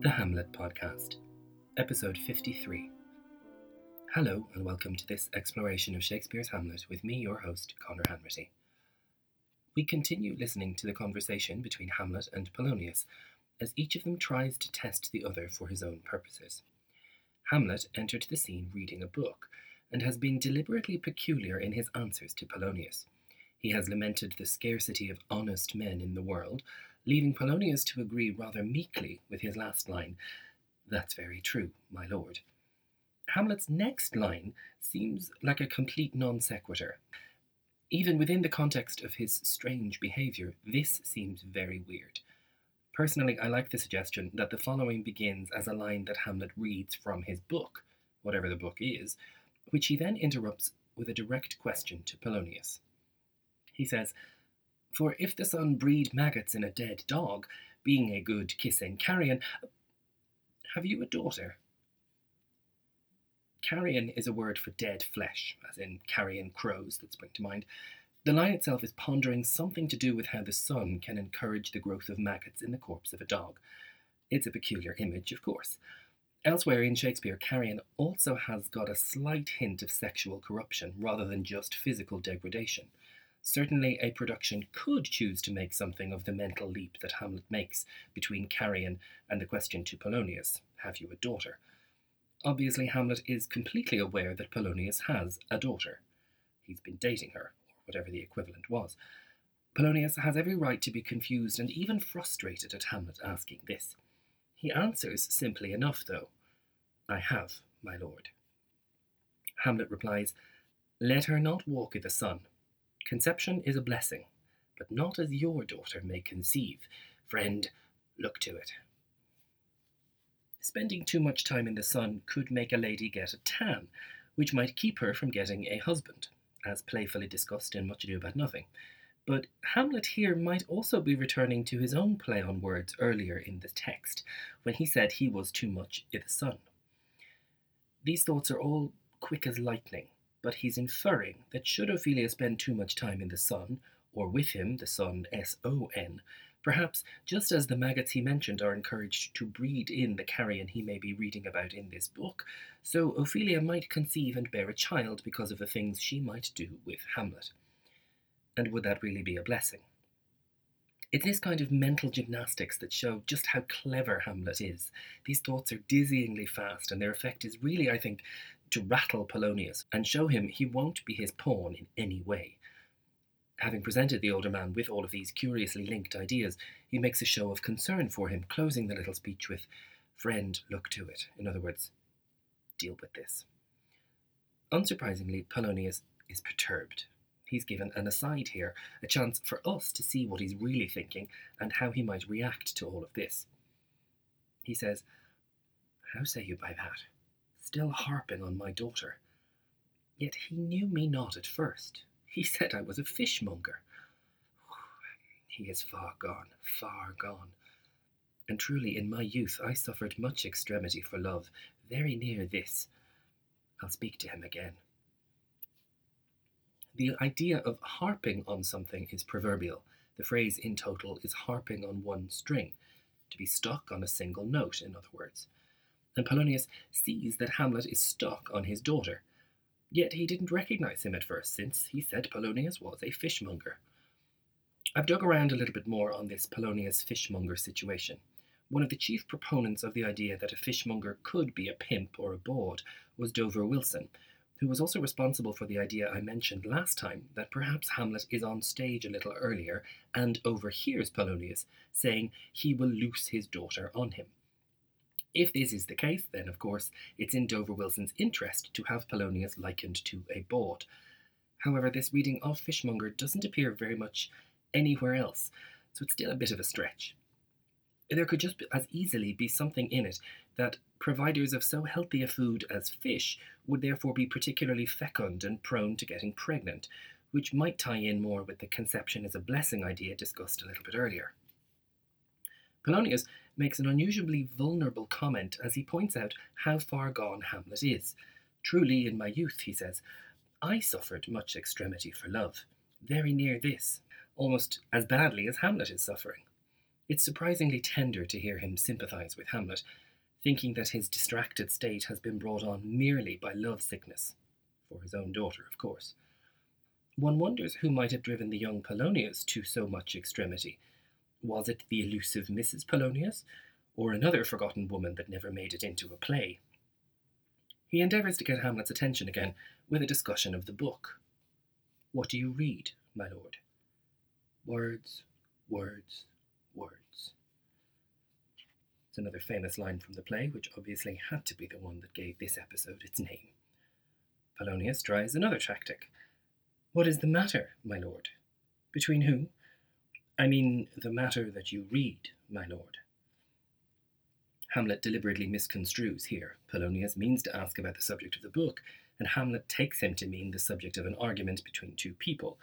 The Hamlet Podcast, Episode 53. Hello, and welcome to this exploration of Shakespeare's Hamlet with me, your host, Conor Hanratty. We continue listening to the conversation between Hamlet and Polonius as each of them tries to test the other for his own purposes. Hamlet entered the scene reading a book and has been deliberately peculiar in his answers to Polonius. He has lamented the scarcity of honest men in the world leaving Polonius to agree rather meekly with his last line, That's very true, my lord. Hamlet's next line seems like a complete non sequitur. Even within the context of his strange behaviour, this seems very weird. Personally, I like the suggestion that the following begins as a line that Hamlet reads from his book, whatever the book is, which he then interrupts with a direct question to Polonius. He says, for if the sun breed maggots in a dead dog, being a good kissing carrion, have you a daughter? Carrion is a word for dead flesh, as in carrion crows that spring to mind. The line itself is pondering something to do with how the sun can encourage the growth of maggots in the corpse of a dog. It's a peculiar image, of course. Elsewhere in Shakespeare, carrion also has got a slight hint of sexual corruption rather than just physical degradation. Certainly, a production could choose to make something of the mental leap that Hamlet makes between Carrion and the question to Polonius Have you a daughter? Obviously, Hamlet is completely aware that Polonius has a daughter. He's been dating her, or whatever the equivalent was. Polonius has every right to be confused and even frustrated at Hamlet asking this. He answers simply enough, though I have, my lord. Hamlet replies, Let her not walk i' the sun, Conception is a blessing, but not as your daughter may conceive. Friend, look to it. Spending too much time in the sun could make a lady get a tan, which might keep her from getting a husband, as playfully discussed in Much Ado About Nothing. But Hamlet here might also be returning to his own play on words earlier in the text, when he said he was too much i' the sun. These thoughts are all quick as lightning, but he's inferring that should Ophelia spend too much time in the sun, or with him, the sun S O N, perhaps just as the maggots he mentioned are encouraged to breed in the carrion he may be reading about in this book, so Ophelia might conceive and bear a child because of the things she might do with Hamlet. And would that really be a blessing? It's this kind of mental gymnastics that show just how clever Hamlet is. These thoughts are dizzyingly fast, and their effect is really, I think, to rattle Polonius and show him he won't be his pawn in any way. Having presented the older man with all of these curiously linked ideas, he makes a show of concern for him, closing the little speech with, Friend, look to it. In other words, deal with this. Unsurprisingly, Polonius is perturbed. He's given an aside here, a chance for us to see what he's really thinking and how he might react to all of this. He says, How say you by that? still harping on my daughter. Yet he knew me not at first. He said I was a fishmonger. He is far gone, far gone. And truly, in my youth, I suffered much extremity for love, very near this. I'll speak to him again. The idea of harping on something is proverbial. The phrase in total is harping on one string, to be stuck on a single note, in other words and Polonius sees that Hamlet is stuck on his daughter. Yet he didn't recognize him at first, since he said Polonius was a fishmonger. I've dug around a little bit more on this Polonius fishmonger situation. One of the chief proponents of the idea that a fishmonger could be a pimp or a bawd was Dover Wilson, who was also responsible for the idea I mentioned last time that perhaps Hamlet is on stage a little earlier and overhears Polonius saying he will loose his daughter on him. If this is the case, then of course it's in Dover Wilson's interest to have Polonius likened to a bawd. However, this reading of Fishmonger doesn't appear very much anywhere else, so it's still a bit of a stretch. There could just as easily be something in it that providers of so healthy a food as fish would therefore be particularly fecund and prone to getting pregnant, which might tie in more with the conception as a blessing idea discussed a little bit earlier. Polonius makes an unusually vulnerable comment as he points out how far gone Hamlet is. Truly, in my youth, he says, I suffered much extremity for love, very near this, almost as badly as Hamlet is suffering. It's surprisingly tender to hear him sympathize with Hamlet, thinking that his distracted state has been brought on merely by love sickness, for his own daughter, of course. One wonders who might have driven the young Polonius to so much extremity. Was it the elusive Mrs. Polonius, or another forgotten woman that never made it into a play? He endeavours to get Hamlet's attention again with a discussion of the book. What do you read, my lord? Words, words, words. It's another famous line from the play, which obviously had to be the one that gave this episode its name. Polonius tries another tactic. What is the matter, my lord? Between who? I mean, the matter that you read, my lord. Hamlet deliberately misconstrues here. Polonius means to ask about the subject of the book, and Hamlet takes him to mean the subject of an argument between two people.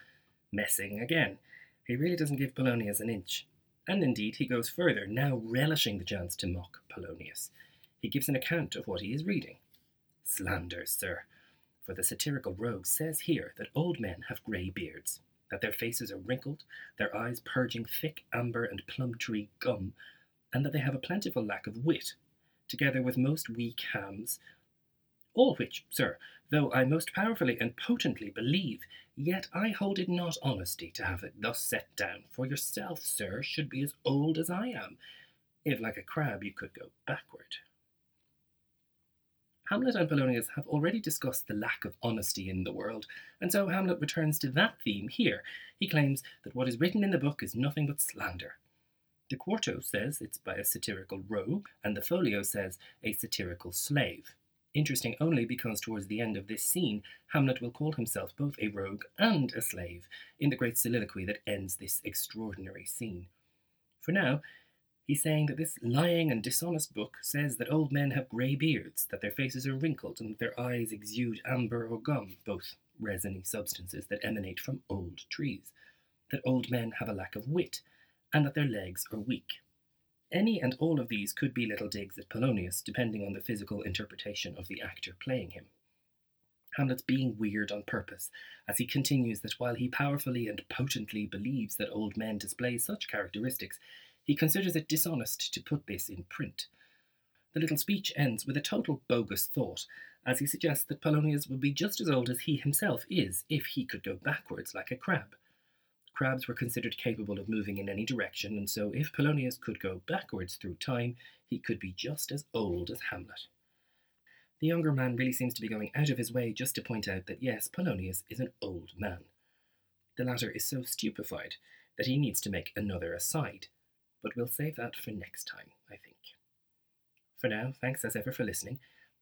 Messing again. He really doesn't give Polonius an inch. And indeed, he goes further, now relishing the chance to mock Polonius. He gives an account of what he is reading. Slander, sir. For the satirical rogue says here that old men have grey beards, that their faces are wrinkled, their eyes purging thick amber and plum tree gum, and that they have a plentiful lack of wit, together with most weak hams. All which, sir, though I most powerfully and potently believe, yet I hold it not honesty to have it thus set down, for yourself, sir, should be as old as I am, if like a crab you could go backward. Hamlet and Polonius have already discussed the lack of honesty in the world, and so Hamlet returns to that theme here. He claims that what is written in the book is nothing but slander, the quarto says it's by a satirical rogue, and the folio says a satirical slave. Interesting only because towards the end of this scene, Hamlet will call himself both a rogue and a slave in the great soliloquy that ends this extraordinary scene. For now, he's saying that this lying and dishonest book says that old men have grey beards, that their faces are wrinkled, and that their eyes exude amber or gum, both resiny substances that emanate from old trees, that old men have a lack of wit, and that their legs are weak. Any and all of these could be little digs at Polonius, depending on the physical interpretation of the actor playing him. Hamlet's being weird on purpose, as he continues that while he powerfully and potently believes that old men display such characteristics, he considers it dishonest to put this in print. The little speech ends with a total bogus thought, as he suggests that Polonius would be just as old as he himself is if he could go backwards like a crab crabs were considered capable of moving in any direction, and so if Polonius could go backwards through time, he could be just as old as Hamlet. The younger man really seems to be going out of his way just to point out that yes, Polonius is an old man. The latter is so stupefied that he needs to make another aside, but we'll save that for next time, I think. For now, thanks as ever for listening,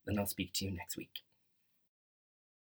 and I'll speak to you next week.